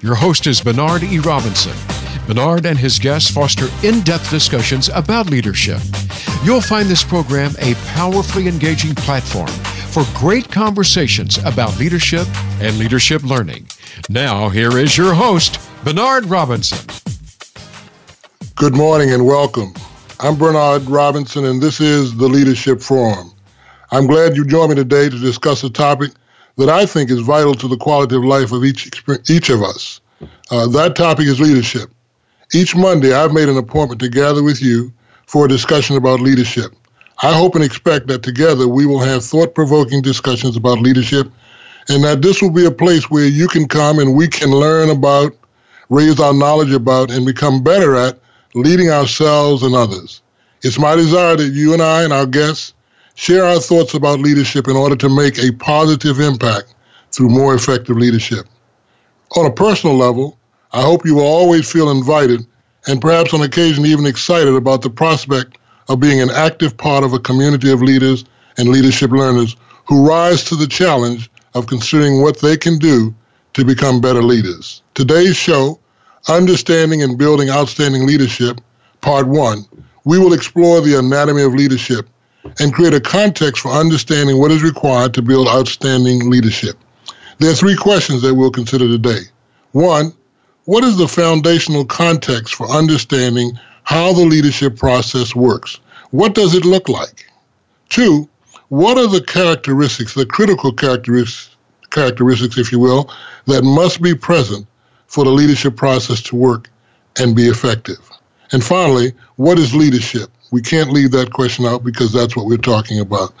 Your host is Bernard E. Robinson. Bernard and his guests foster in depth discussions about leadership. You'll find this program a powerfully engaging platform for great conversations about leadership and leadership learning. Now, here is your host, Bernard Robinson. Good morning and welcome. I'm Bernard Robinson, and this is the Leadership Forum. I'm glad you joined me today to discuss a topic that I think is vital to the quality of life of each, each of us. Uh, that topic is leadership. Each Monday, I've made an appointment to gather with you for a discussion about leadership. I hope and expect that together we will have thought provoking discussions about leadership and that this will be a place where you can come and we can learn about, raise our knowledge about, and become better at leading ourselves and others. It's my desire that you and I and our guests share our thoughts about leadership in order to make a positive impact through more effective leadership. On a personal level, I hope you will always feel invited and perhaps on occasion even excited about the prospect of being an active part of a community of leaders and leadership learners who rise to the challenge of considering what they can do to become better leaders. Today's show, Understanding and Building Outstanding Leadership, Part 1, we will explore the anatomy of leadership and create a context for understanding what is required to build outstanding leadership. There are three questions that we'll consider today. One, what is the foundational context for understanding how the leadership process works? What does it look like? Two, what are the characteristics, the critical characteristics, characteristics, if you will, that must be present for the leadership process to work and be effective? And finally, what is leadership? We can't leave that question out because that's what we're talking about.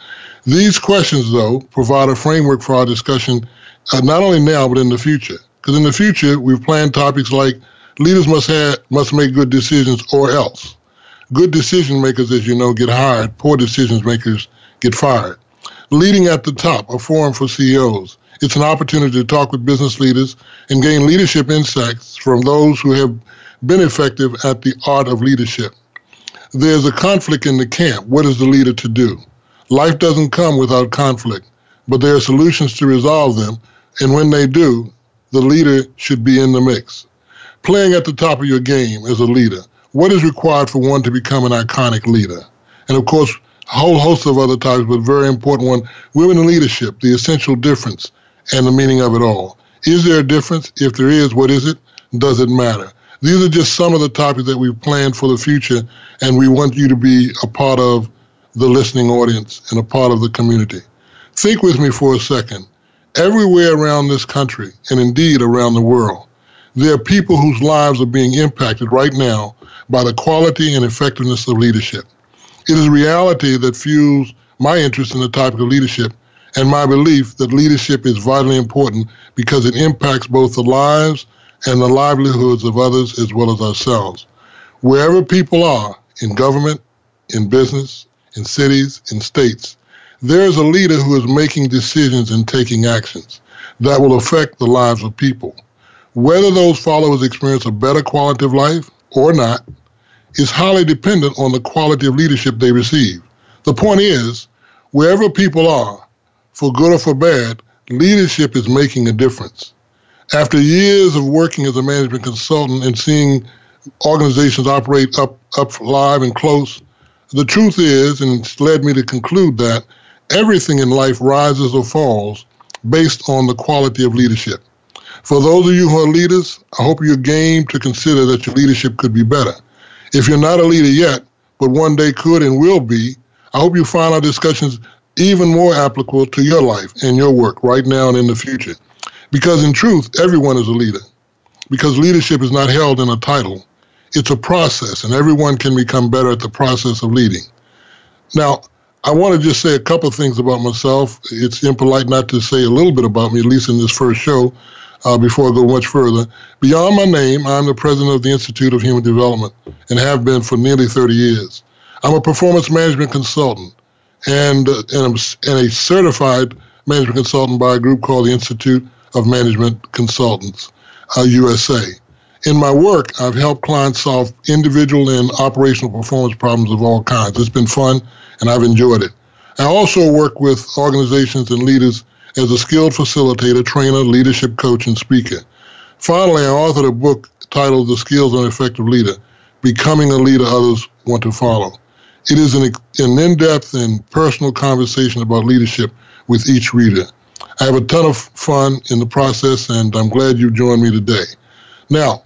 These questions, though, provide a framework for our discussion uh, not only now but in the future. Because in the future, we've planned topics like leaders must have must make good decisions or else. Good decision makers, as you know, get hired. Poor decision makers get fired. Leading at the top, a forum for CEOs. It's an opportunity to talk with business leaders and gain leadership insights from those who have been effective at the art of leadership. There's a conflict in the camp. What is the leader to do? Life doesn't come without conflict, but there are solutions to resolve them, and when they do, the leader should be in the mix. Playing at the top of your game as a leader. What is required for one to become an iconic leader? And of course, a whole host of other topics, but very important one women in leadership, the essential difference and the meaning of it all. Is there a difference? If there is, what is it? Does it matter? These are just some of the topics that we've planned for the future, and we want you to be a part of the listening audience and a part of the community. Think with me for a second. Everywhere around this country, and indeed around the world, there are people whose lives are being impacted right now by the quality and effectiveness of leadership. It is a reality that fuels my interest in the topic of leadership and my belief that leadership is vitally important because it impacts both the lives and the livelihoods of others as well as ourselves. Wherever people are, in government, in business, in cities, in states, there is a leader who is making decisions and taking actions that will affect the lives of people. Whether those followers experience a better quality of life or not is highly dependent on the quality of leadership they receive. The point is, wherever people are, for good or for bad, leadership is making a difference. After years of working as a management consultant and seeing organizations operate up, up live and close, the truth is, and it's led me to conclude that everything in life rises or falls based on the quality of leadership. For those of you who are leaders, I hope you're game to consider that your leadership could be better. If you're not a leader yet, but one day could and will be, I hope you find our discussions even more applicable to your life and your work right now and in the future. Because in truth, everyone is a leader. Because leadership is not held in a title, It's a process, and everyone can become better at the process of leading. Now, I want to just say a couple of things about myself. It's impolite not to say a little bit about me, at least in this first show, uh, before I go much further. Beyond my name, I'm the president of the Institute of Human Development and have been for nearly 30 years. I'm a performance management consultant and, uh, and, and a certified management consultant by a group called the Institute of Management Consultants, uh, USA. In my work, I've helped clients solve individual and operational performance problems of all kinds. It's been fun, and I've enjoyed it. I also work with organizations and leaders as a skilled facilitator, trainer, leadership coach, and speaker. Finally, I authored a book titled The Skills of an Effective Leader Becoming a Leader Others Want to Follow. It is an, an in depth and personal conversation about leadership with each reader. I have a ton of fun in the process, and I'm glad you joined me today. Now,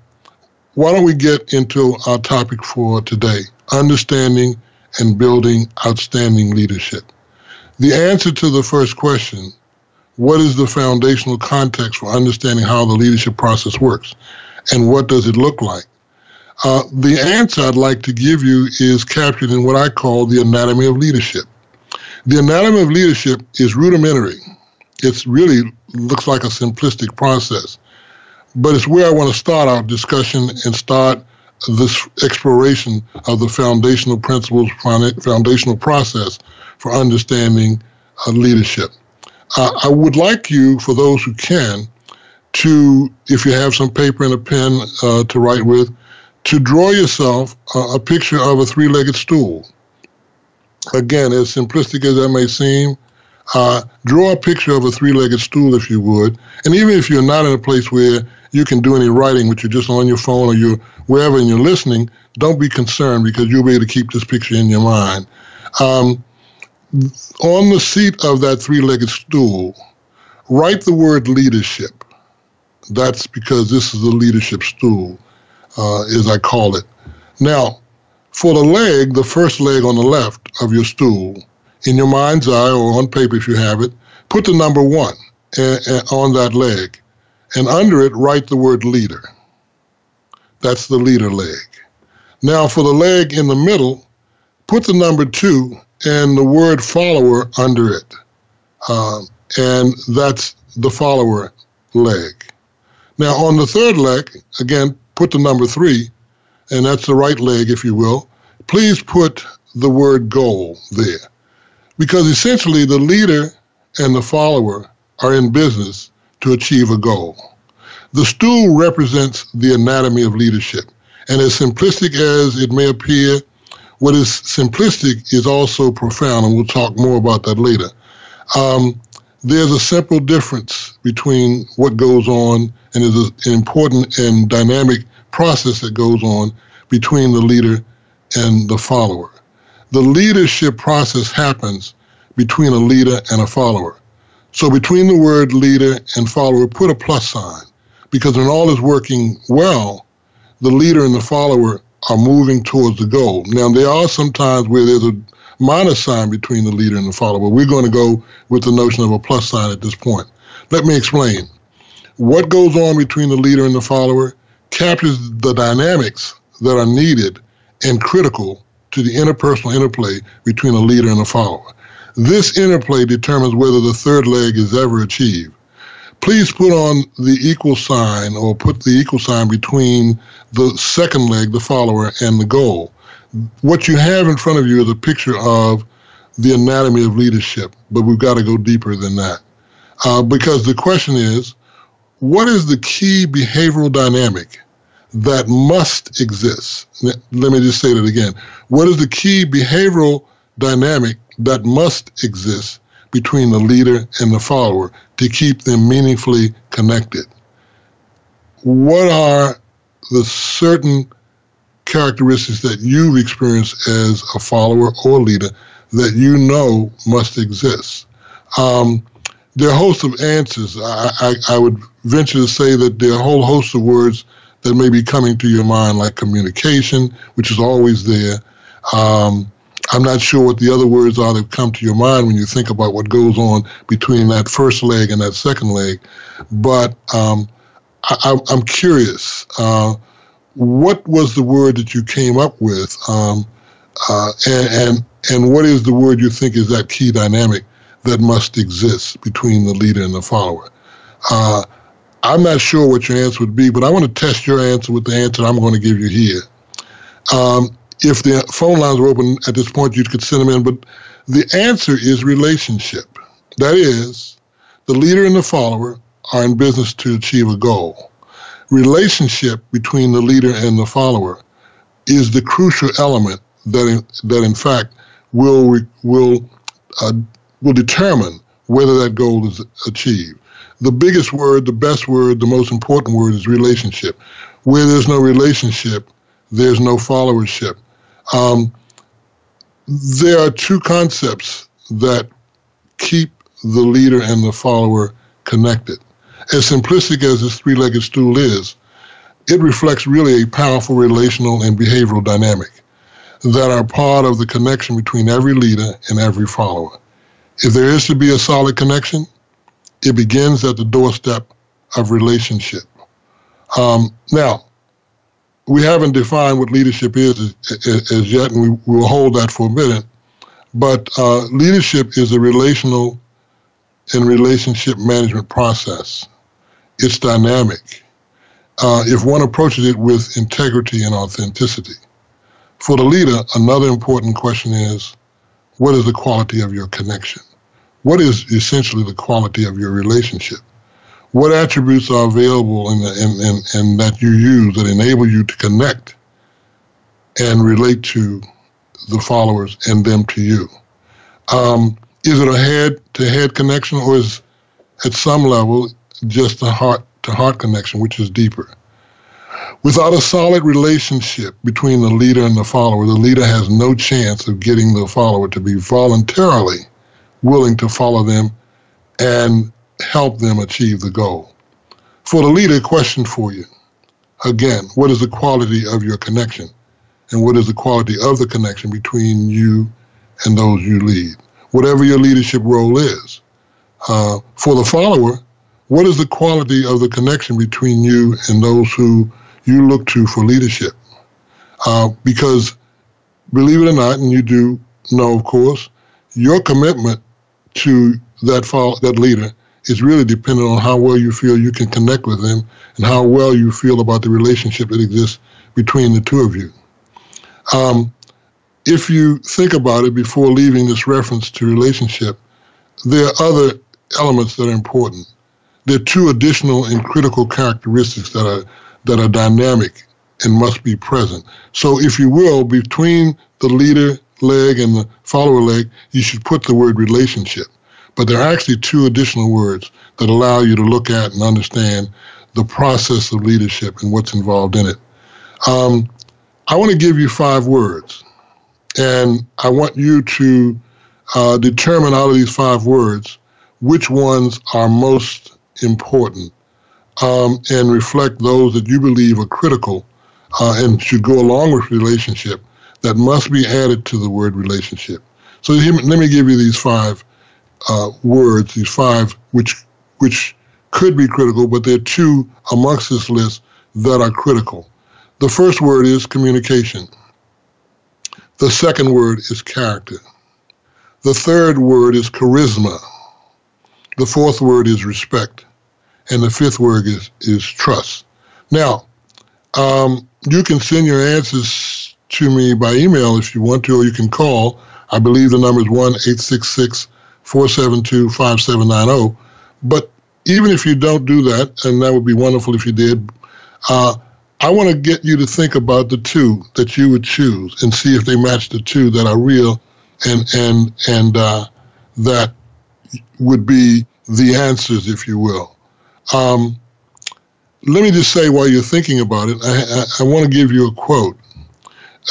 why don't we get into our topic for today understanding and building outstanding leadership? The answer to the first question what is the foundational context for understanding how the leadership process works and what does it look like? Uh, the answer I'd like to give you is captured in what I call the anatomy of leadership. The anatomy of leadership is rudimentary. It really looks like a simplistic process, but it's where I want to start our discussion and start this exploration of the foundational principles, foundational process for understanding uh, leadership. Uh, I would like you, for those who can, to, if you have some paper and a pen uh, to write with, to draw yourself a, a picture of a three legged stool. Again, as simplistic as that may seem, uh, draw a picture of a three legged stool if you would. And even if you're not in a place where you can do any writing, but you're just on your phone or you're wherever and you're listening, don't be concerned because you'll be able to keep this picture in your mind. Um, on the seat of that three legged stool, write the word leadership. That's because this is the leadership stool, uh, as I call it. Now, for the leg, the first leg on the left of your stool, in your mind's eye or on paper if you have it, put the number one uh, uh, on that leg. And under it, write the word leader. That's the leader leg. Now, for the leg in the middle, put the number two and the word follower under it. Um, and that's the follower leg. Now, on the third leg, again, put the number three, and that's the right leg, if you will. Please put the word goal there. Because essentially, the leader and the follower are in business to achieve a goal. The stool represents the anatomy of leadership. And as simplistic as it may appear, what is simplistic is also profound, and we'll talk more about that later. Um, there's a simple difference between what goes on, and there's an important and dynamic process that goes on between the leader and the follower. The leadership process happens between a leader and a follower. So between the word leader and follower, put a plus sign, because when all is working well, the leader and the follower are moving towards the goal. Now, there are some times where there's a minus sign between the leader and the follower. We're going to go with the notion of a plus sign at this point. Let me explain. What goes on between the leader and the follower captures the dynamics that are needed and critical to the interpersonal interplay between a leader and a follower. This interplay determines whether the third leg is ever achieved please put on the equal sign or put the equal sign between the second leg, the follower, and the goal. What you have in front of you is a picture of the anatomy of leadership, but we've got to go deeper than that. Uh, because the question is what is the key behavioral dynamic that must exist? Let me just say that again. What is the key behavioral dynamic that must exist between the leader and the follower to keep them meaningfully connected. What are the certain characteristics that you've experienced as a follower or leader that you know must exist? Um, there are a host of answers. I, I, I, would venture to say that there are a whole host of words that may be coming to your mind, like communication, which is always there, um, I'm not sure what the other words are that come to your mind when you think about what goes on between that first leg and that second leg. But um, I, am curious. Uh, what was the word that you came up with, um, uh, and, and and what is the word you think is that key dynamic that must exist between the leader and the follower? Uh, I'm not sure what your answer would be, but I want to test your answer with the answer I'm going to give you here. Um, if the phone lines were open at this point, you could send them in, but the answer is relationship. That is, the leader and the follower are in business to achieve a goal. Relationship between the leader and the follower is the crucial element that, in, that in fact, will will uh, will determine whether that goal is achieved. The biggest word, the best word, the most important word is relationship. Where there's no relationship, there's no followership. Um, there are two concepts that keep the leader and the follower connected. As simplistic as this three legged stool is, it reflects really a powerful relational and behavioral dynamic that are part of the connection between every leader and every follower. If there is to be a solid connection, it begins at the doorstep of relationship. Um, now, we haven't defined what leadership is as, yet, and we, we, will hold that for a minute. But uh, leadership is a relational and relationship management process. It's dynamic. Uh, if one approaches it with integrity and authenticity. For the leader, another important question is what is the quality of your connection? What is essentially the quality of your relationship? What attributes are available and and and that you use that enable you to connect and relate to the followers and them to you? Um, is it a head-to-head connection, or is at some level just a heart-to-heart connection, which is deeper? Without a solid relationship between the leader and the follower, the leader has no chance of getting the follower to be voluntarily willing to follow them and help them achieve the goal. For the leader, question for you. Again, what is the quality of your connection? And what is the quality of the connection between you and those you lead? Whatever your leadership role is. Uh, for the follower, what is the quality of the connection between you and those who you look to for leadership? Uh, because believe it or not, and you do know, of course, your commitment to that follow, that leader is really dependent on how well you feel you can connect with them and how well you feel about the relationship that exists between the two of you. Um, if you think about it before leaving this reference to relationship, there are other elements that are important. There are two additional and critical characteristics that are that are dynamic and must be present. So, if you will, between the leader leg and the follower leg, you should put the word relationship. But there are actually two additional words that allow you to look at and understand the process of leadership and what's involved in it. Um, I want to give you five words, and I want you to uh, determine out of these five words which ones are most important um, and reflect those that you believe are critical uh, and should go along with relationship that must be added to the word relationship. So let me give you these five uh, words, these five, which which could be critical, but there are two amongst this list that are critical. The first word is communication. The second word is character. The third word is charisma. The fourth word is respect. And the fifth word is, is trust. Now, um, you can send your answers to me by email if you want to, or you can call. I believe the number is 1 866 472 5790. But even if you don't do that, and that would be wonderful if you did, uh, I want to get you to think about the two that you would choose and see if they match the two that are real and and and uh, that would be the answers, if you will. Um, let me just say while you're thinking about it, I, I, I want to give you a quote.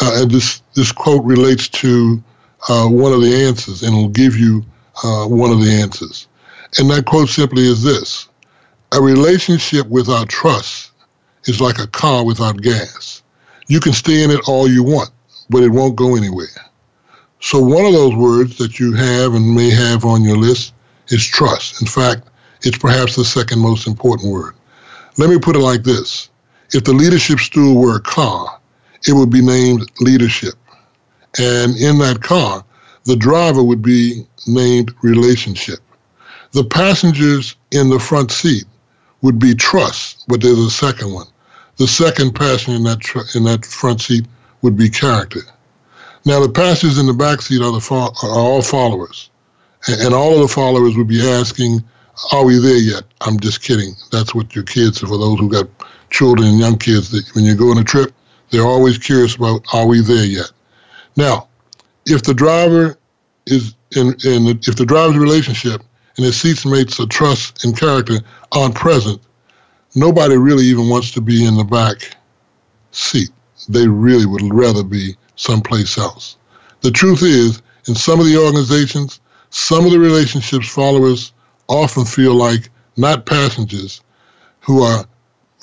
Uh, and this this quote relates to uh, one of the answers, and it'll give you uh, one of the answers. And that quote simply is this A relationship without trust is like a car without gas. You can stay in it all you want, but it won't go anywhere. So, one of those words that you have and may have on your list is trust. In fact, it's perhaps the second most important word. Let me put it like this If the leadership stool were a car, it would be named leadership. And in that car, the driver would be named relationship. The passengers in the front seat would be trust, but there's a second one. The second passenger in that tr- in that front seat would be character. Now the passengers in the back seat are the fo- are all followers, and, and all of the followers would be asking, "Are we there yet?" I'm just kidding. That's what your kids. For those who got children and young kids, that when you go on a trip, they're always curious about, "Are we there yet?" Now, if the driver is the, if the driver's relationship and his seats mates of trust and character aren't present, nobody really even wants to be in the back seat. They really would rather be someplace else. The truth is, in some of the organizations, some of the relationships followers often feel like not passengers who are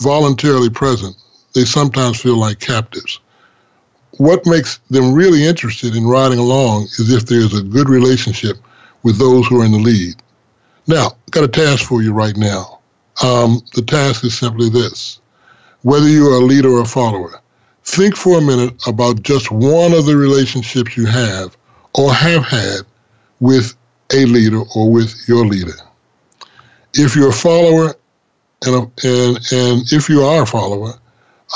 voluntarily present. They sometimes feel like captives. What makes them really interested in riding along is if there's a good relationship with those who are in the lead. Now, I've got a task for you right now. Um, the task is simply this whether you are a leader or a follower, think for a minute about just one of the relationships you have or have had with a leader or with your leader. If you're a follower, and, and, and if you are a follower,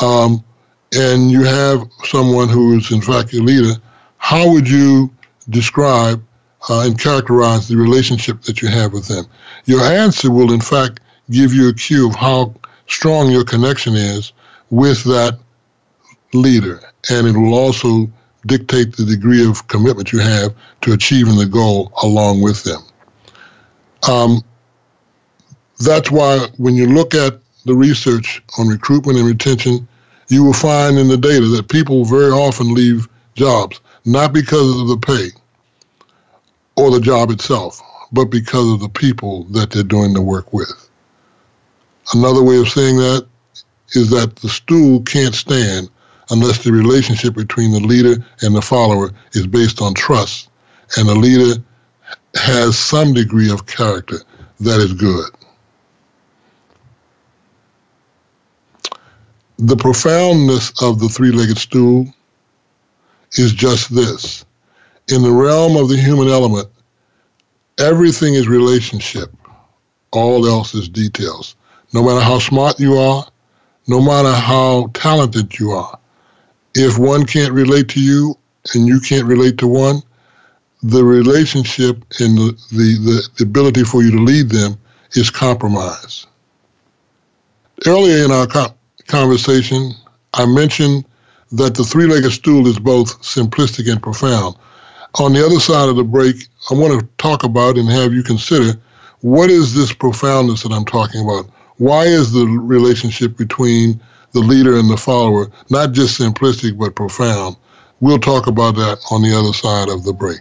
um, and you have someone who is in fact your leader, how would you describe uh, and characterize the relationship that you have with them? Your answer will in fact give you a cue of how strong your connection is with that leader, and it will also dictate the degree of commitment you have to achieving the goal along with them. Um, that's why when you look at the research on recruitment and retention, you will find in the data that people very often leave jobs not because of the pay or the job itself, but because of the people that they're doing the work with. Another way of saying that is that the stool can't stand unless the relationship between the leader and the follower is based on trust and the leader has some degree of character that is good. The profoundness of the three legged stool is just this. In the realm of the human element, everything is relationship, all else is details. No matter how smart you are, no matter how talented you are, if one can't relate to you and you can't relate to one, the relationship and the, the, the ability for you to lead them is compromised. Earlier in our conversation, I mentioned that the three legged stool is both simplistic and profound. On the other side of the break, I want to talk about and have you consider what is this profoundness that I'm talking about? Why is the relationship between the leader and the follower not just simplistic but profound? We'll talk about that on the other side of the break.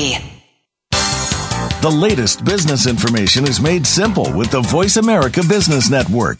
The latest business information is made simple with the Voice America Business Network.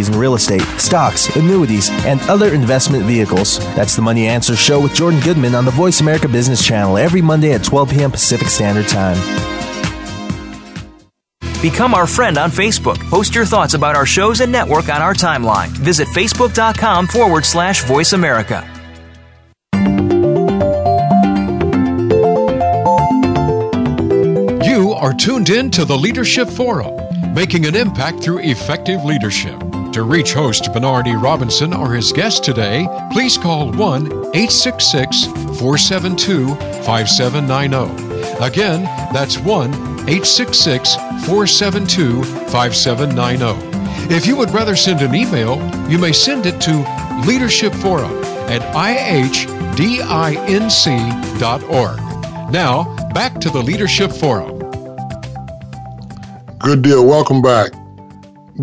in real estate, stocks, annuities, and other investment vehicles. That's the Money Answer Show with Jordan Goodman on the Voice America Business Channel every Monday at 12 p.m. Pacific Standard Time. Become our friend on Facebook. Post your thoughts about our shows and network on our timeline. Visit facebook.com forward slash voice America. You are tuned in to the Leadership Forum, making an impact through effective leadership. To reach host Bernard E. Robinson or his guest today, please call 1 866 472 5790. Again, that's 1 866 472 5790. If you would rather send an email, you may send it to Leadership Forum at ihdinc.org. Now, back to the Leadership Forum. Good deal. Welcome back.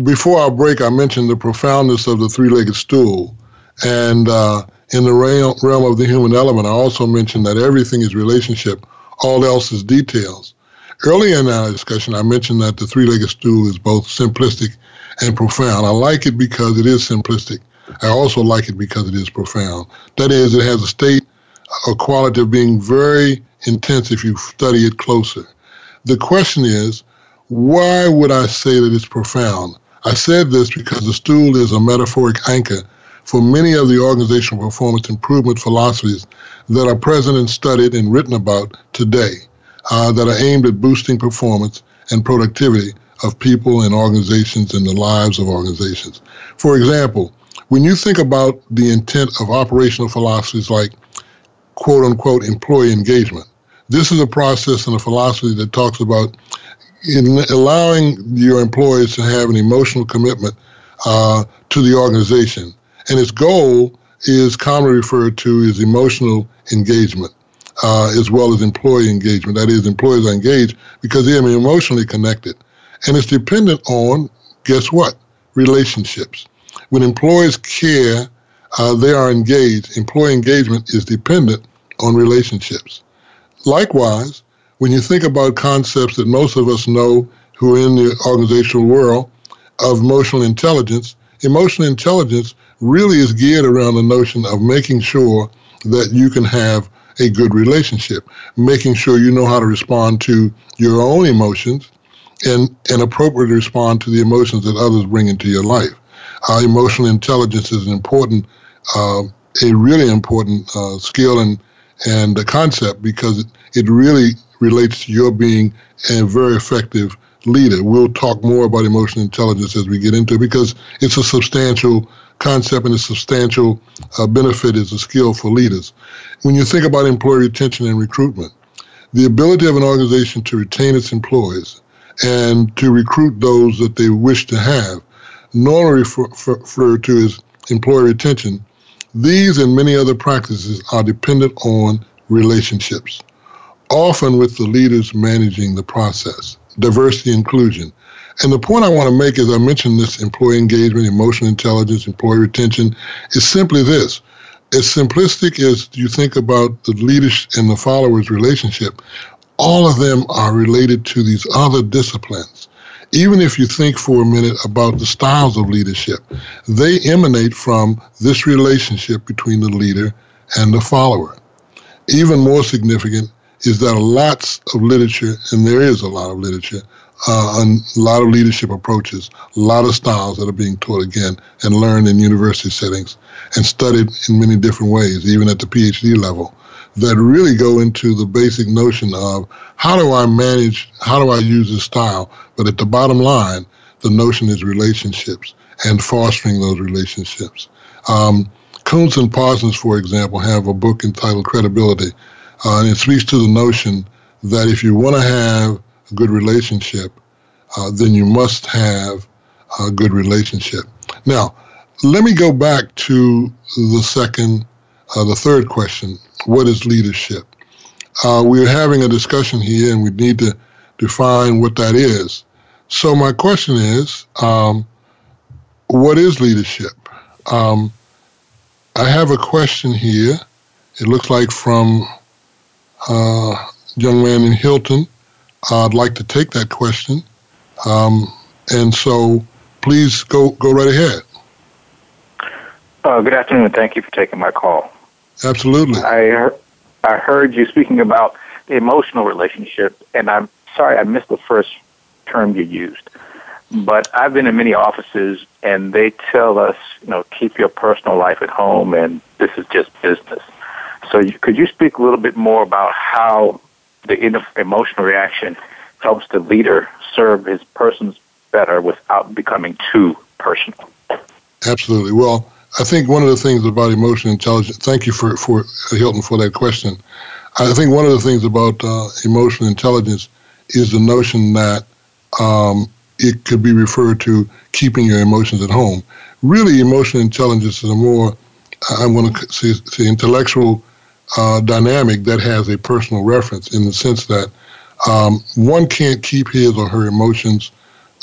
Before our break, I mentioned the profoundness of the three legged stool. And uh, in the realm, realm of the human element, I also mentioned that everything is relationship, all else is details. Earlier in our discussion, I mentioned that the three legged stool is both simplistic and profound. I like it because it is simplistic. I also like it because it is profound. That is, it has a state, a quality of being very intense if you study it closer. The question is, why would I say that it's profound? I said this because the stool is a metaphoric anchor for many of the organizational performance improvement philosophies that are present and studied and written about today uh, that are aimed at boosting performance and productivity of people and organizations and the lives of organizations. For example, when you think about the intent of operational philosophies like quote unquote employee engagement, this is a process and a philosophy that talks about in allowing your employees to have an emotional commitment uh, to the organization. And its goal is commonly referred to as emotional engagement, uh, as well as employee engagement. That is, employees are engaged because they are emotionally connected. And it's dependent on, guess what? Relationships. When employees care, uh, they are engaged. Employee engagement is dependent on relationships. Likewise, when you think about concepts that most of us know who are in the organizational world of emotional intelligence, emotional intelligence really is geared around the notion of making sure that you can have a good relationship, making sure you know how to respond to your own emotions and, and appropriately respond to the emotions that others bring into your life. Uh, emotional intelligence is an important, uh, a really important uh, skill and, and a concept because it, it really relates to your being a very effective leader. We'll talk more about emotional intelligence as we get into it because it's a substantial concept and a substantial uh, benefit as a skill for leaders. When you think about employee retention and recruitment, the ability of an organization to retain its employees and to recruit those that they wish to have, normally referred to as employee retention, these and many other practices are dependent on relationships often with the leaders managing the process. Diversity inclusion. And the point I want to make is I mentioned this employee engagement, emotional intelligence, employee retention is simply this. As simplistic as you think about the leaders and the followers relationship, all of them are related to these other disciplines. Even if you think for a minute about the styles of leadership, they emanate from this relationship between the leader and the follower. Even more significant is that a lots of literature, and there is a lot of literature, uh, a lot of leadership approaches, a lot of styles that are being taught again and learned in university settings and studied in many different ways, even at the PhD level, that really go into the basic notion of how do I manage, how do I use this style? But at the bottom line, the notion is relationships and fostering those relationships. Um, Kouzes and Posner, for example, have a book entitled Credibility uh, and it speaks to the notion that if you want to have a good relationship, uh, then you must have a good relationship. Now, let me go back to the second, uh, the third question. What is leadership? Uh, we're having a discussion here, and we need to define what that is. So, my question is, um, what is leadership? Um, I have a question here. It looks like from uh, young man in Hilton. I'd like to take that question, um, and so please go go right ahead. Uh, good afternoon. Thank you for taking my call. Absolutely. I I heard you speaking about the emotional relationship, and I'm sorry I missed the first term you used. But I've been in many offices, and they tell us, you know, keep your personal life at home, and this is just business. So, you, could you speak a little bit more about how the emotional reaction helps the leader serve his persons better without becoming too personal? Absolutely. Well, I think one of the things about emotional intelligence. Thank you for for Hilton for that question. I think one of the things about uh, emotional intelligence is the notion that um, it could be referred to keeping your emotions at home. Really, emotional intelligence is a more I'm going to say, say intellectual uh, dynamic that has a personal reference in the sense that um, one can't keep his or her emotions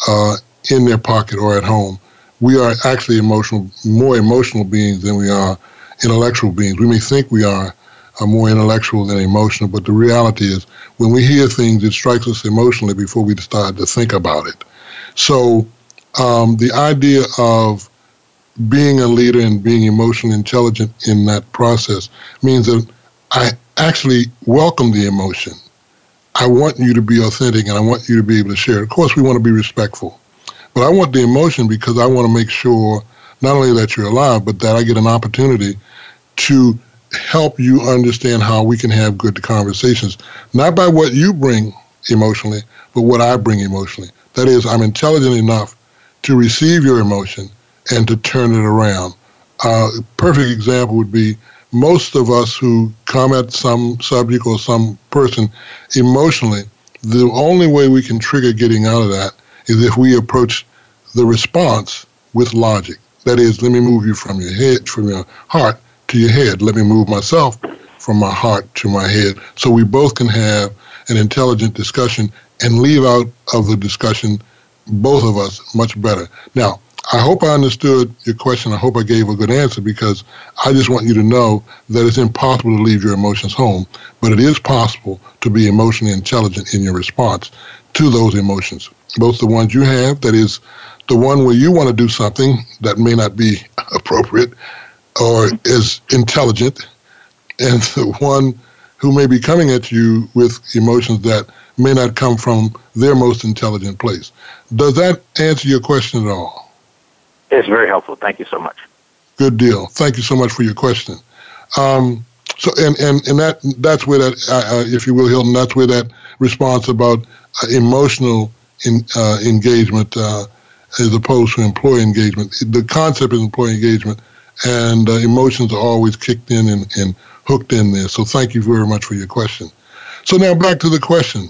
uh, in their pocket or at home we are actually emotional, more emotional beings than we are intellectual beings. We may think we are, are more intellectual than emotional, but the reality is when we hear things, it strikes us emotionally before we decide to think about it. So um, the idea of being a leader and being emotionally intelligent in that process means that I actually welcome the emotion. I want you to be authentic and I want you to be able to share. Of course, we want to be respectful. But I want the emotion because I want to make sure not only that you're alive, but that I get an opportunity to help you understand how we can have good conversations, not by what you bring emotionally, but what I bring emotionally. That is, I'm intelligent enough to receive your emotion and to turn it around. A perfect example would be most of us who come at some subject or some person emotionally, the only way we can trigger getting out of that is if we approach the response with logic. That is, let me move you from your head, from your heart to your head. Let me move myself from my heart to my head so we both can have an intelligent discussion and leave out of the discussion, both of us, much better. Now, I hope I understood your question. I hope I gave a good answer because I just want you to know that it's impossible to leave your emotions home, but it is possible to be emotionally intelligent in your response to those emotions, both the ones you have, that is, the one where you want to do something that may not be appropriate or is intelligent, and the one who may be coming at you with emotions that may not come from their most intelligent place. Does that answer your question at all? It's very helpful. Thank you so much. Good deal. Thank you so much for your question. Um, so, and, and, and that that's where that, uh, uh if you will, Hilton, that's where that response about uh, emotional in, uh, engagement uh, as opposed to employee engagement. The concept is employee engagement, and uh, emotions are always kicked in and, and hooked in there. So thank you very much for your question. So now back to the question.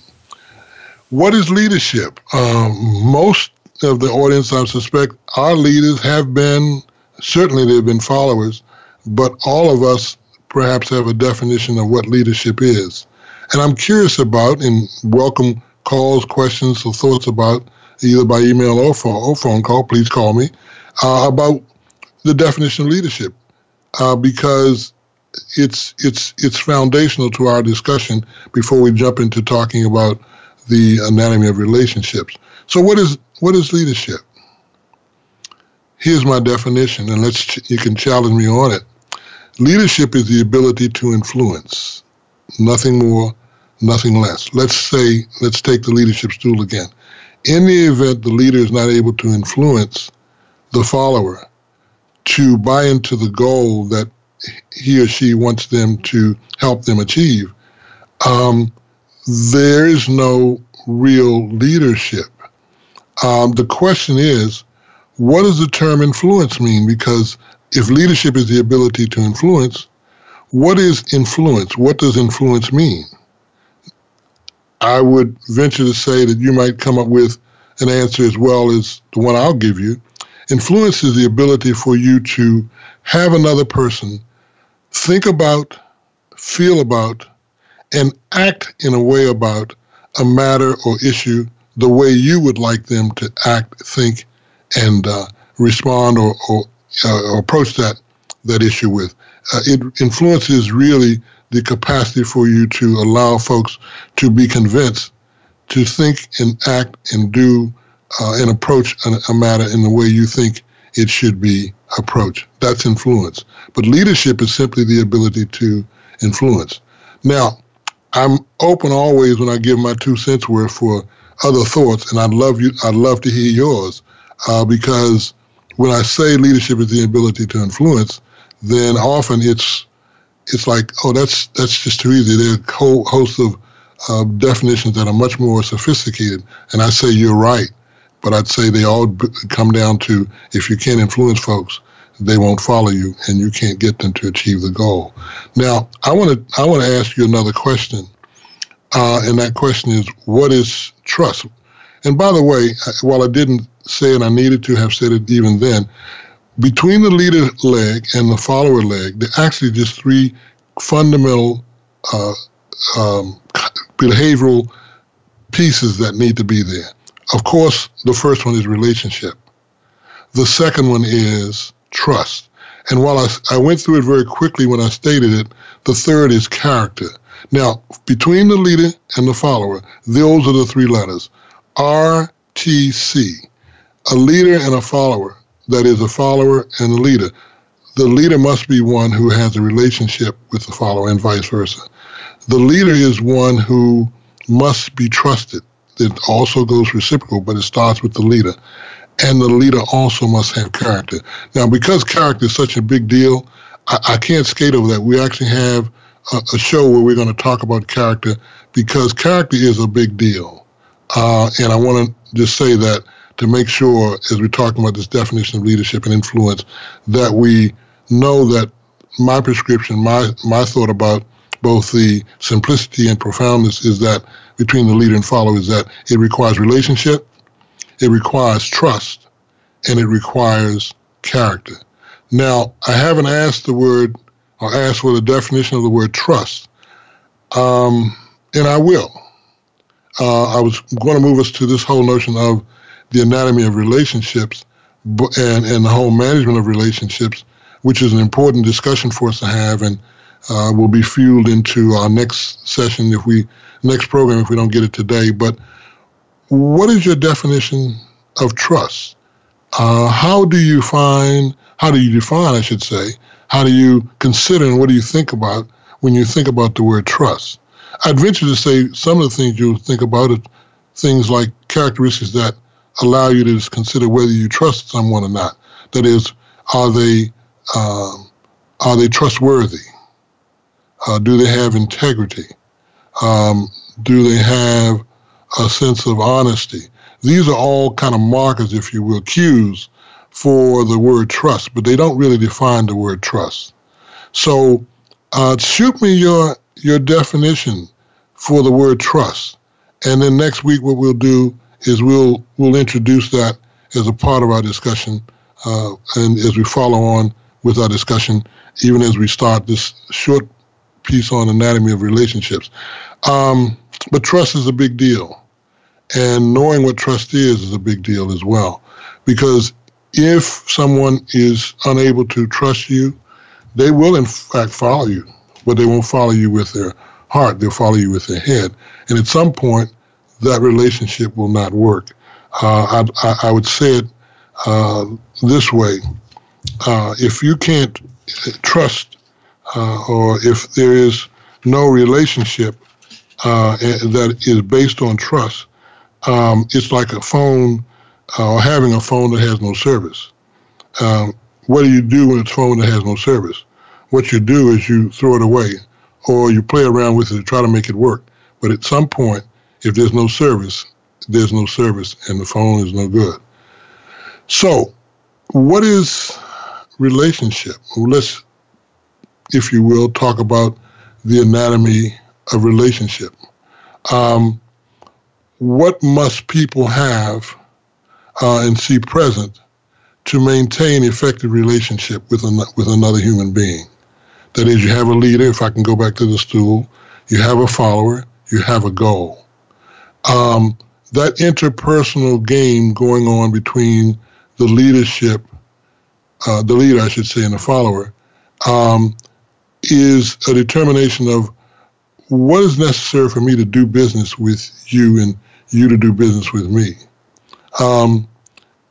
What is leadership? Um, most of the audience, I suspect, our leaders have been, certainly they've been followers, but all of us perhaps have a definition of what leadership is. And I'm curious about and welcome calls, questions, or thoughts about either by email or phone, or phone call. Please call me uh, about the definition of leadership uh, because it's it's it's foundational to our discussion before we jump into talking about the anatomy of relationships. So, what is what is leadership? Here's my definition, and let's you can challenge me on it. Leadership is the ability to influence, nothing more, nothing less. Let's say, let's take the leadership stool again. In the event the leader is not able to influence the follower to buy into the goal that he or she wants them to help them achieve, um, there is no real leadership. Um, the question is, what does the term influence mean? Because if leadership is the ability to influence, what is influence? What does influence mean? I would venture to say that you might come up with an answer as well as the one I'll give you. Influence is the ability for you to have another person think about, feel about, and act in a way about a matter or issue the way you would like them to act, think, and uh, respond or, or, uh, or, approach that that issue with. Uh, it influences really the capacity for you to allow folks to be convinced to think and act and do uh, and approach a, a matter in the way you think it should be approached. That's influence. But leadership is simply the ability to influence. Now, I'm open always when I give my two cents worth for other thoughts, and I'd love you. I'd love to hear yours uh, because when I say leadership is the ability to influence, then often it's it's like, oh, that's that's just too easy. There's a whole host of uh, definitions that are much more sophisticated, and I say you're right, but I'd say they all b- come down to if you can't influence folks, they won't follow you, and you can't get them to achieve the goal. Now, I want to I want to ask you another question, uh, and that question is, what is trust? And by the way, while I didn't say it, I needed to have said it even then. Between the leader leg and the follower leg, there are actually just three fundamental uh, um, behavioral pieces that need to be there. Of course, the first one is relationship. The second one is trust. And while I, I went through it very quickly when I stated it, the third is character. Now, between the leader and the follower, those are the three letters RTC. A leader and a follower, that is, a follower and a leader. The leader must be one who has a relationship with the follower and vice versa. The leader is one who must be trusted. It also goes reciprocal, but it starts with the leader and the leader also must have character. Now, because character is such a big deal, I, I can't skate over that. We actually have a, show where we're going to talk about character because character is a big deal. Uh, and I want to just say that to make sure, as we're talking about this definition of leadership and influence, that we know that my prescription, my my thought about both the simplicity and profoundness is that between the leader and follower is that it requires relationship, it requires trust and it requires character. Now, I haven't asked the word or asked for the definition of the word trust, um, and I will. Uh, I was going to move us to this whole notion of the anatomy of relationships and, and the whole management of relationships, which is an important discussion for us to have and uh, will be fueled into our next session if we next program if we don't get it today. But what is your definition of trust? Uh, how do you find, how do you define, I should say, how do you consider and what do you think about when you think about the word trust? I'd venture to say some of the things you think about are things like characteristics that allow you to consider whether you trust someone or not. That is, are they um, are they trustworthy? Uh, do they have integrity? Um, do they have a sense of honesty. These are all kind of markers, if you will, cues for the word trust, but they don't really define the word trust. So uh, shoot me your your definition for the word trust, and then next week what we'll do is we'll we'll introduce that as a part of our discussion, uh, and as we follow on with our discussion, even as we start this short piece on anatomy of relationships. Um, but trust is a big deal. And knowing what trust is is a big deal as well. Because if someone is unable to trust you, they will in fact follow you, but they won't follow you with their heart. They'll follow you with their head. And at some point, that relationship will not work. Uh, I, I, would say it uh, this way uh, if you can't trust, uh, or if there is no relationship uh, that is based on trust, um, it's like a phone or having a phone that has no service. Um, what do you do with a phone that has no service? What you do is you throw it away or you play around with it to try to make it work. But at some point, if there's no service, there's no service and the phone is no good. So, what is relationship? Well, let's, if you will, talk about the anatomy of relationship. Um, what must people have uh, and see present to maintain effective relationship with an, with another human being. That is, you have a leader. If I can go back to the stool, you have a follower. You have a goal. Um, that interpersonal game going on between the leadership, uh, the leader, I should say, and the follower, um, is a determination of what is necessary for me to do business with you and you to do business with me. Um,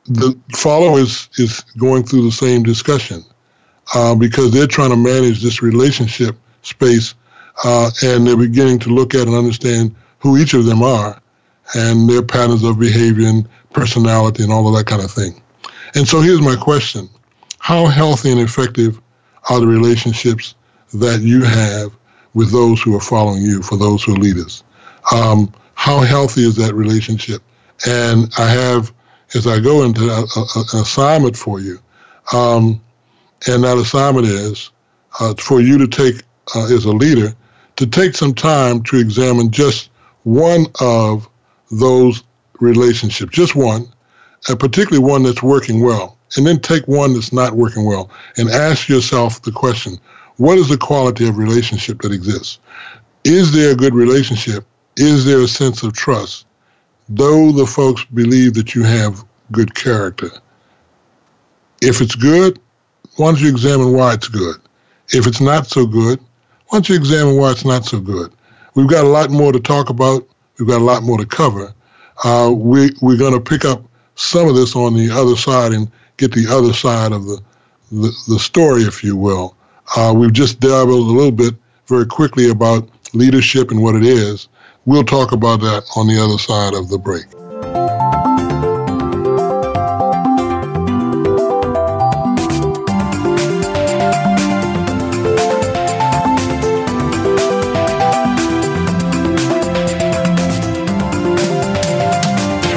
the follower is, is going through the same discussion uh, because they're trying to manage this relationship space uh, and they're beginning to look at and understand who each of them are and their patterns of behavior and personality and all of that kind of thing. And so here's my question How healthy and effective are the relationships that you have with those who are following you, for those who are leaders? Um, how healthy is that relationship? And I have, as I go into a, a, an assignment for you, um, and that assignment is uh, for you to take, uh, as a leader, to take some time to examine just one of those relationships, just one, and particularly one that's working well. And then take one that's not working well and ask yourself the question what is the quality of relationship that exists? Is there a good relationship? Is there a sense of trust? Though the folks believe that you have good character. If it's good, why don't you examine why it's good? If it's not so good, why don't you examine why it's not so good? We've got a lot more to talk about. We've got a lot more to cover. Uh, we, we're going to pick up some of this on the other side and get the other side of the, the, the story, if you will. Uh, we've just delved a little bit very quickly about leadership and what it is. We'll talk about that on the other side of the break.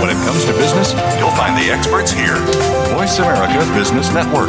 When it comes to business, you'll find the experts here. Voice America Business Network.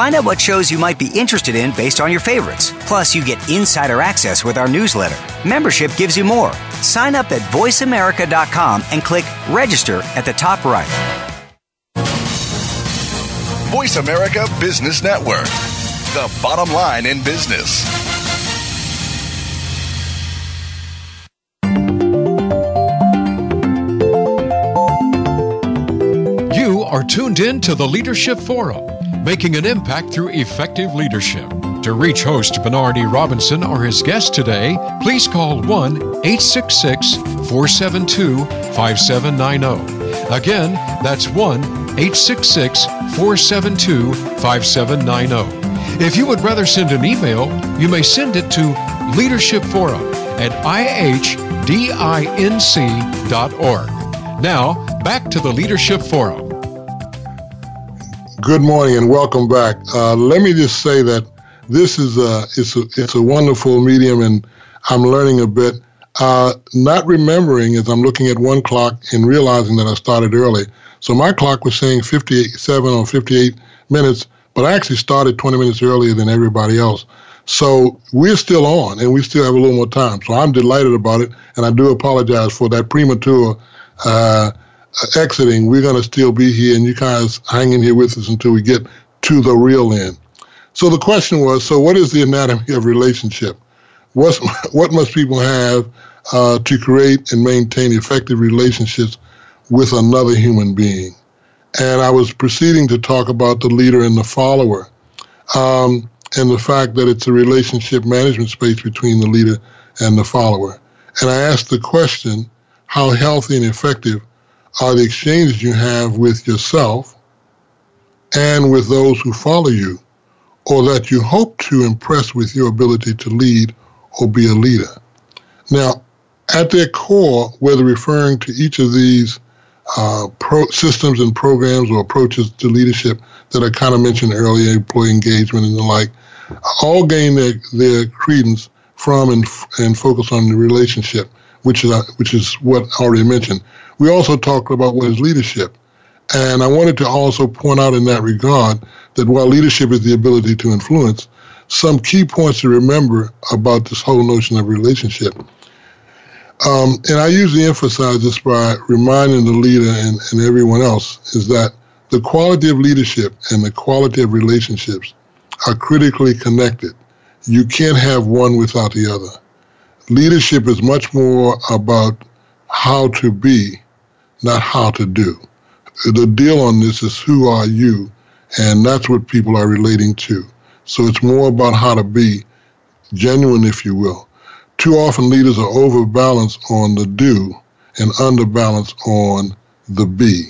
Find out what shows you might be interested in based on your favorites. Plus, you get insider access with our newsletter. Membership gives you more. Sign up at voiceamerica.com and click register at the top right. Voice America Business Network, the bottom line in business. You are tuned in to the Leadership Forum, making an impact through effective leadership. To reach host Bernard E. Robinson or his guest today, please call 1 866 472 5790. Again, that's 1 866 472 5790. If you would rather send an email, you may send it to Leadership Forum at ihdinc.org. Now, back to the Leadership Forum. Good morning and welcome back. Uh, let me just say that this is a it's a it's a wonderful medium, and I'm learning a bit. Uh, not remembering as I'm looking at one clock and realizing that I started early. So my clock was saying 57 or 58 minutes, but I actually started 20 minutes earlier than everybody else. So we're still on and we still have a little more time. So I'm delighted about it. And I do apologize for that premature uh, exiting. We're going to still be here and you guys hang in here with us until we get to the real end. So the question was so, what is the anatomy of relationship? What's, what must people have uh, to create and maintain effective relationships with another human being? And I was proceeding to talk about the leader and the follower. Um, and the fact that it's a relationship management space between the leader and the follower. And I asked the question how healthy and effective are the exchanges you have with yourself and with those who follow you, or that you hope to impress with your ability to lead or be a leader? Now, at their core, whether referring to each of these uh, pro- systems and programs or approaches to leadership that I kind of mentioned earlier, employee engagement and the like, all gain their, their credence from and, and focus on the relationship, which is, which is what I already mentioned. We also talked about what is leadership. And I wanted to also point out in that regard that while leadership is the ability to influence, some key points to remember about this whole notion of relationship. Um, and I usually emphasize this by reminding the leader and, and everyone else is that the quality of leadership and the quality of relationships are critically connected. You can't have one without the other. Leadership is much more about how to be, not how to do. The deal on this is who are you, and that's what people are relating to. So it's more about how to be, genuine, if you will. Too often, leaders are overbalanced on the do and underbalanced on the be.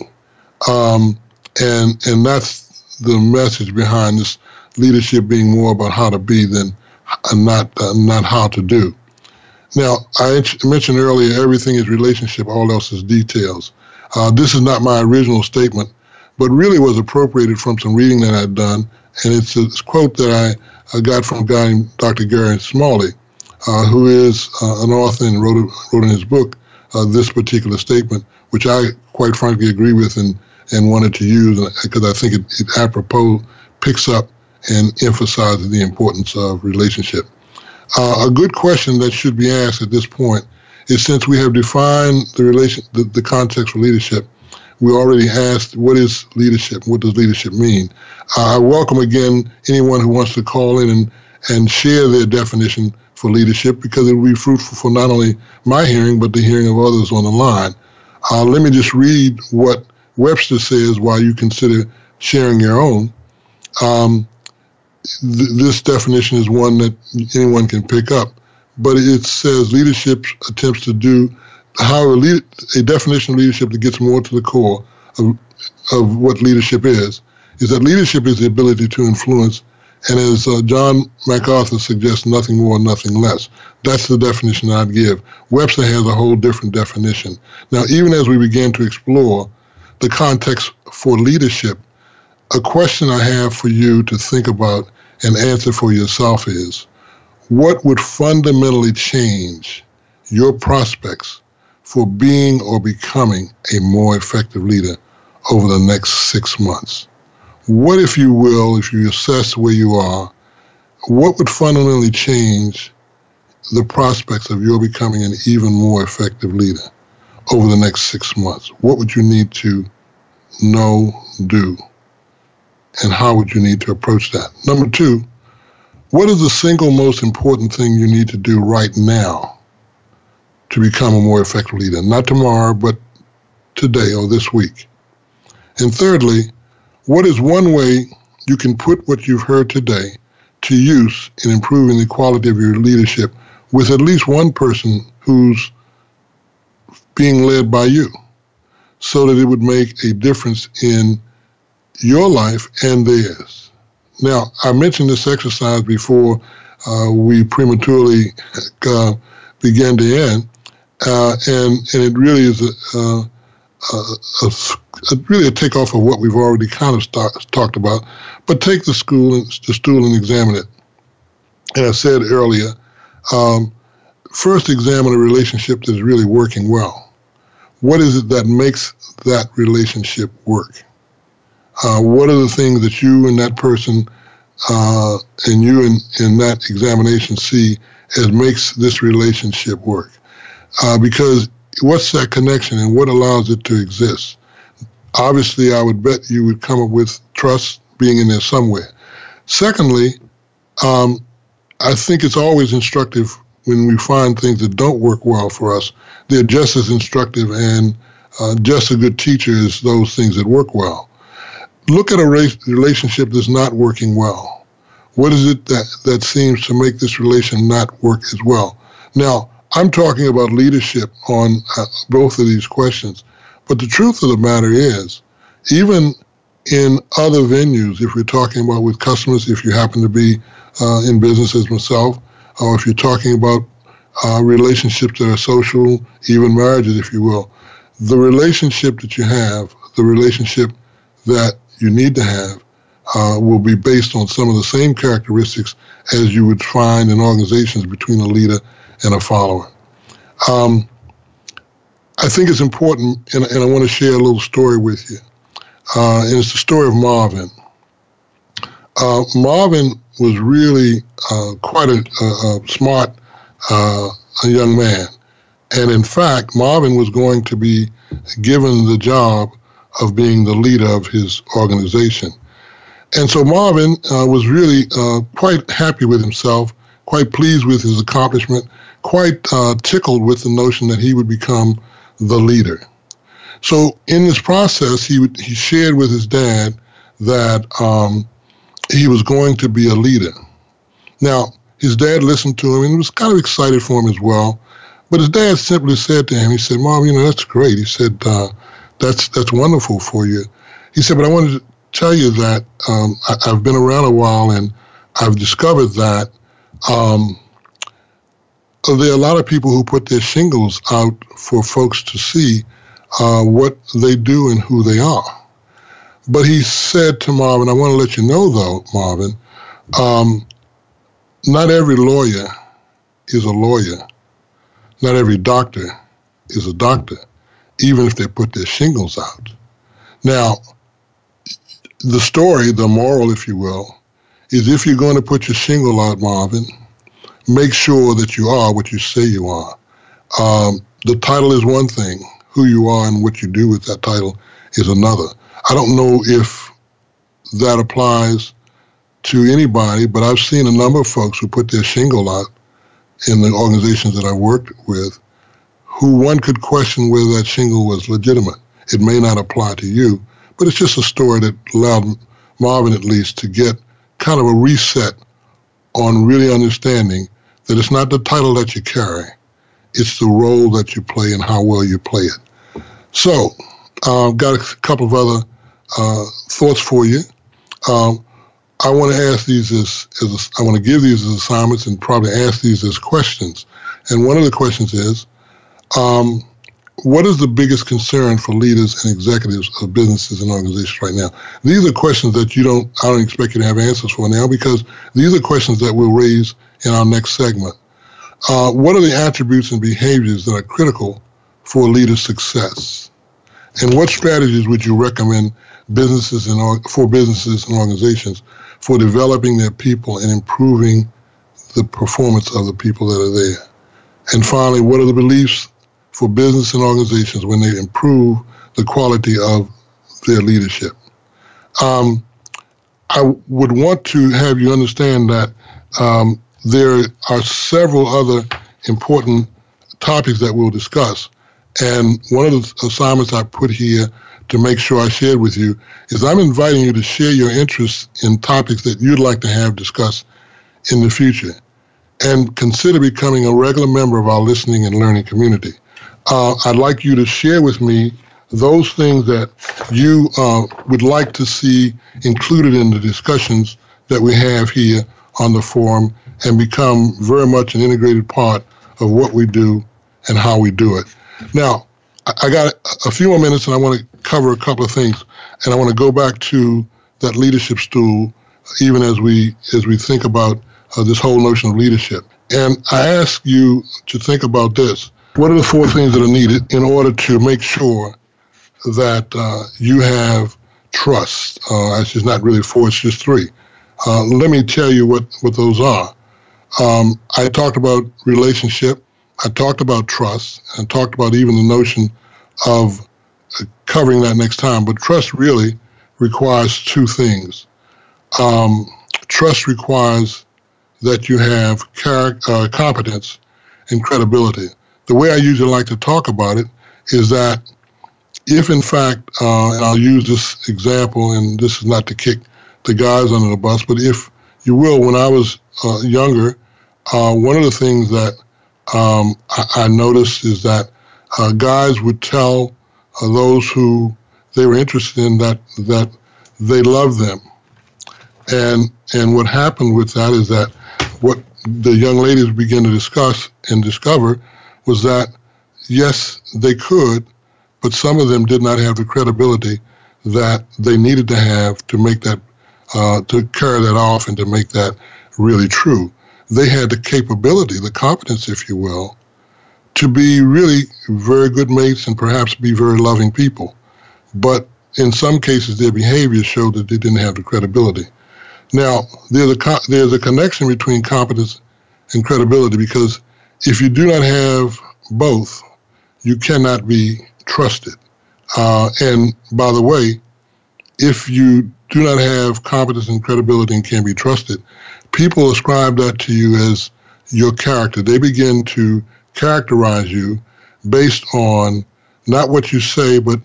Um, and, and that's the message behind this leadership being more about how to be than uh, not uh, not how to do. Now, I mentioned earlier, everything is relationship, all else is details. Uh, this is not my original statement, but really was appropriated from some reading that I'd done, and it's a quote that I, got from a guy named Dr. Gary Smalley, uh, who is uh, an author and wrote, wrote in his book uh, this particular statement, which I quite frankly agree with and, and wanted to use because I think it, it apropos picks up and emphasizes the importance of relationship. Uh, a good question that should be asked at this point is since we have defined the relation, the, the context for leadership, we already asked what is leadership? What does leadership mean? Uh, I welcome again anyone who wants to call in and, and share their definition for leadership because it will be fruitful for not only my hearing but the hearing of others on the line. Uh, let me just read what Webster says while you consider sharing your own. Um, th- this definition is one that anyone can pick up, but it says leadership attempts to do, however, lead, a definition of leadership that gets more to the core of, of what leadership is, is that leadership is the ability to influence, and as uh, John MacArthur suggests, nothing more, nothing less. That's the definition I'd give. Webster has a whole different definition. Now, even as we begin to explore the context for leadership, a question I have for you to think about and answer for yourself is what would fundamentally change your prospects for being or becoming a more effective leader over the next six months? What, if you will, if you assess where you are, what would fundamentally change the prospects of your becoming an even more effective leader over the next six months? What would you need to know, do? and how would you need to approach that? Number two, what is the single most important thing you need to do right now to become a more effective leader? Not tomorrow, but today or this week. And thirdly, what is one way you can put what you've heard today to use in improving the quality of your leadership with at least one person who's being led by you so that it would make a difference in your life and theirs. Now, I mentioned this exercise before uh, we prematurely uh, began to end, uh, and and it really is a, a, a, a, really a takeoff of what we've already kind of start, talked about. But take the school and the stool and examine it. And I said earlier, um, first examine a relationship that is really working well. What is it that makes that relationship work? Uh, what are the things that you and that person uh, and you in, in that examination see as makes this relationship work. Uh, because what's that connection and what allows it to exist? Obviously, I would bet you would come up with trust being in there somewhere. Secondly, um, I think it's always instructive when we find things that don't work well for us. They're just as instructive and uh, just a good teacher as those things that work well. Look at a relationship that's not working well. What is it that, that seems to make this relation not work as well? Now, I'm talking about leadership on uh, both of these questions. But the truth of the matter is, even in other venues, if we're talking about with customers, if you happen to be uh, in business as myself, or if you're talking about uh, relationships that are social, even marriages, if you will, the relationship that you have, the relationship that you need to have, uh, will be based on some of the same characteristics as you would find in organizations between a leader and a follower. Um, I think it's important, and, and I want to share a little story with you. Uh, and it's the story of Marvin. Uh, Marvin was really uh, quite a, a, a smart uh, a young man. And in fact, Marvin was going to be given the job of being the leader of his organization. And so Marvin uh, was really uh, quite happy with himself, quite pleased with his accomplishment, quite uh, tickled with the notion that he would become the leader. So in this process, he would, he shared with his dad that um, he was going to be a leader. Now, his dad listened to him and was kind of excited for him as well. But his dad simply said to him, he said, Mom, you know, that's great. He said, uh, that's, that's wonderful for you. He said, but I wanted to tell you that um, I, have been around a while and I've discovered that um, there are a lot of people who put their shingles out for folks to see uh, what they do and who they are. But he said to Marvin, I want to let you know, though, Marvin, um, not every lawyer is a lawyer. Not every doctor is a doctor, even if they put their shingles out. Now, the story, the moral, if you will, is if you're going to put your shingle out, Marvin, make sure that you are what you say you are. Um, the title is one thing, who you are and what you do with that title is another. I don't know if that applies to anybody, but I've seen a number of folks who put their shingle out in the organizations that I worked with who one could question whether that shingle was legitimate. It may not apply to you, but it's just a story that allowed Marvin at least to get kind of a reset on really understanding that it's not the title that you carry, it's the role that you play and how well you play it. So, I've uh, got a couple of other uh, thoughts for you. Um, I want to ask these as, as I want to give these as assignments and probably ask these as questions. And one of the questions is, um, what is the biggest concern for leaders and executives of businesses and organizations right now? These are questions that you don't, I don't expect you to have answers for now because these are questions that we'll raise in our next segment. Uh, what are the attributes and behaviors that are critical for a leader's success? And what strategies would you recommend businesses and for businesses and organizations for developing their people and improving the performance of the people that are there? And finally, what are the beliefs for business and organizations when they improve the quality of their leadership? Um, I would want to have you understand that um, there are several other important topics that we'll discuss. And one of the assignments I put here to make sure I shared with you is I'm inviting you to share your interests in topics that you'd like to have discussed in the future and consider becoming a regular member of our listening and learning community. Uh, I'd like you to share with me those things that you uh, would like to see included in the discussions that we have here on the forum and become very much an integrated part of what we do and how we do it. Now, I got a few more minutes and I want to cover a couple of things. And I want to go back to that leadership stool, even as we as we think about uh, this whole notion of leadership. And I ask you to think about this. What are the four things that are needed in order to make sure that uh, you have trust? Uh, it's not really four, it's just three. Uh, let me tell you what, what those are. Um, I talked about relationship. I talked about trust. I talked about even the notion of covering that next time. But trust really requires two things. Um, trust requires that you have uh, competence and credibility. The way I usually like to talk about it is that if, in fact, uh, and I'll use this example, and this is not to kick the guys under the bus, but if you will, when I was uh, younger, uh, one of the things that um, I, I, noticed is that uh, guys would tell uh, those who they were interested in that that they loved them, and and what happened with that is that what the young ladies began to discuss and discover was that yes, they could, but some of them did not have the credibility that they needed to have to make that uh, to carry that off and to make that really true. They had the capability, the competence, if you will, to be really very good mates and perhaps be very loving people. But in some cases, their behavior showed that they didn't have the credibility. Now, there's a, there's a connection between competence and credibility because if you do not have both, you cannot be trusted. Uh, and by the way, if you do not have competence and credibility and can be trusted, people ascribe that to you as your character. They begin to characterize you based on not what you say, but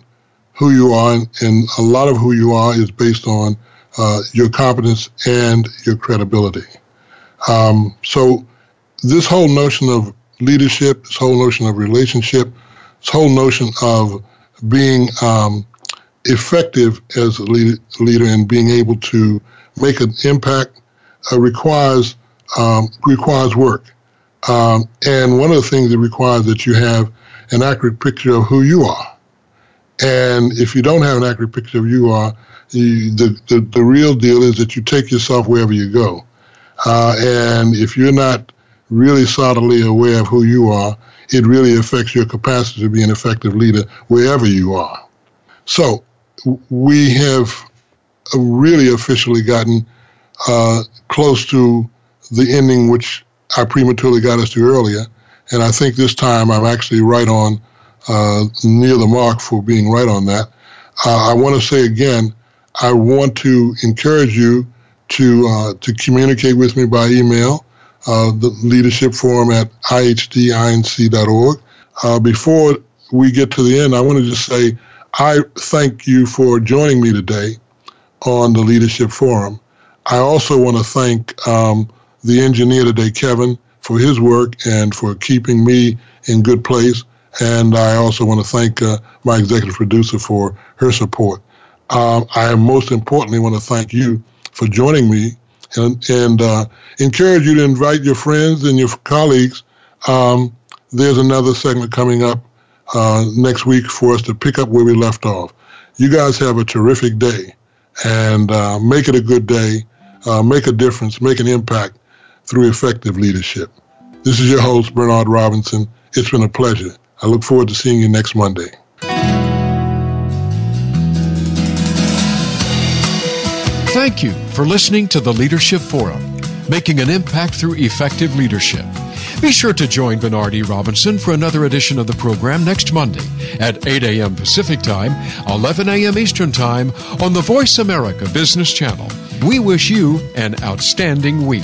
who you are. And a lot of who you are is based on uh, your competence and your credibility. Um, so, this whole notion of leadership, this whole notion of relationship, this whole notion of being um, effective as a leader, and being able to make an impact uh, requires um, requires work. Um, and one of the things it requires that you have an accurate picture of who you are. And if you don't have an accurate picture of who you are, you, the, the, the real deal is that you take yourself wherever you go. Uh, and if you're not really solidly aware of who you are, it really affects your capacity to be an effective leader wherever you are. So we have really officially gotten uh, close to the ending, which I prematurely got us to earlier. And I think this time I'm actually right on uh, near the mark for being right on that. Uh, I want to say again, I want to encourage you to uh, to communicate with me by email, uh, the leadership forum at ihdinc.org. Uh, before we get to the end, I want to just say I thank you for joining me today on the leadership forum. I also want to thank um, the engineer today, Kevin, for his work and for keeping me in good place. And I also want to thank uh, my executive producer for her support. Um, I most importantly want to thank you for joining me and, and uh, encourage you to invite your friends and your colleagues. Um, there's another segment coming up uh, next week for us to pick up where we left off. You guys have a terrific day and uh, make it a good day. Uh, make a difference, make an impact through effective leadership. This is your host, Bernard Robinson. It's been a pleasure. I look forward to seeing you next Monday. Thank you for listening to the Leadership Forum, making an impact through effective leadership. Be sure to join Bernard E. Robinson for another edition of the program next Monday at 8 a.m. Pacific Time, 11 a.m. Eastern Time on the Voice America Business Channel. We wish you an outstanding week.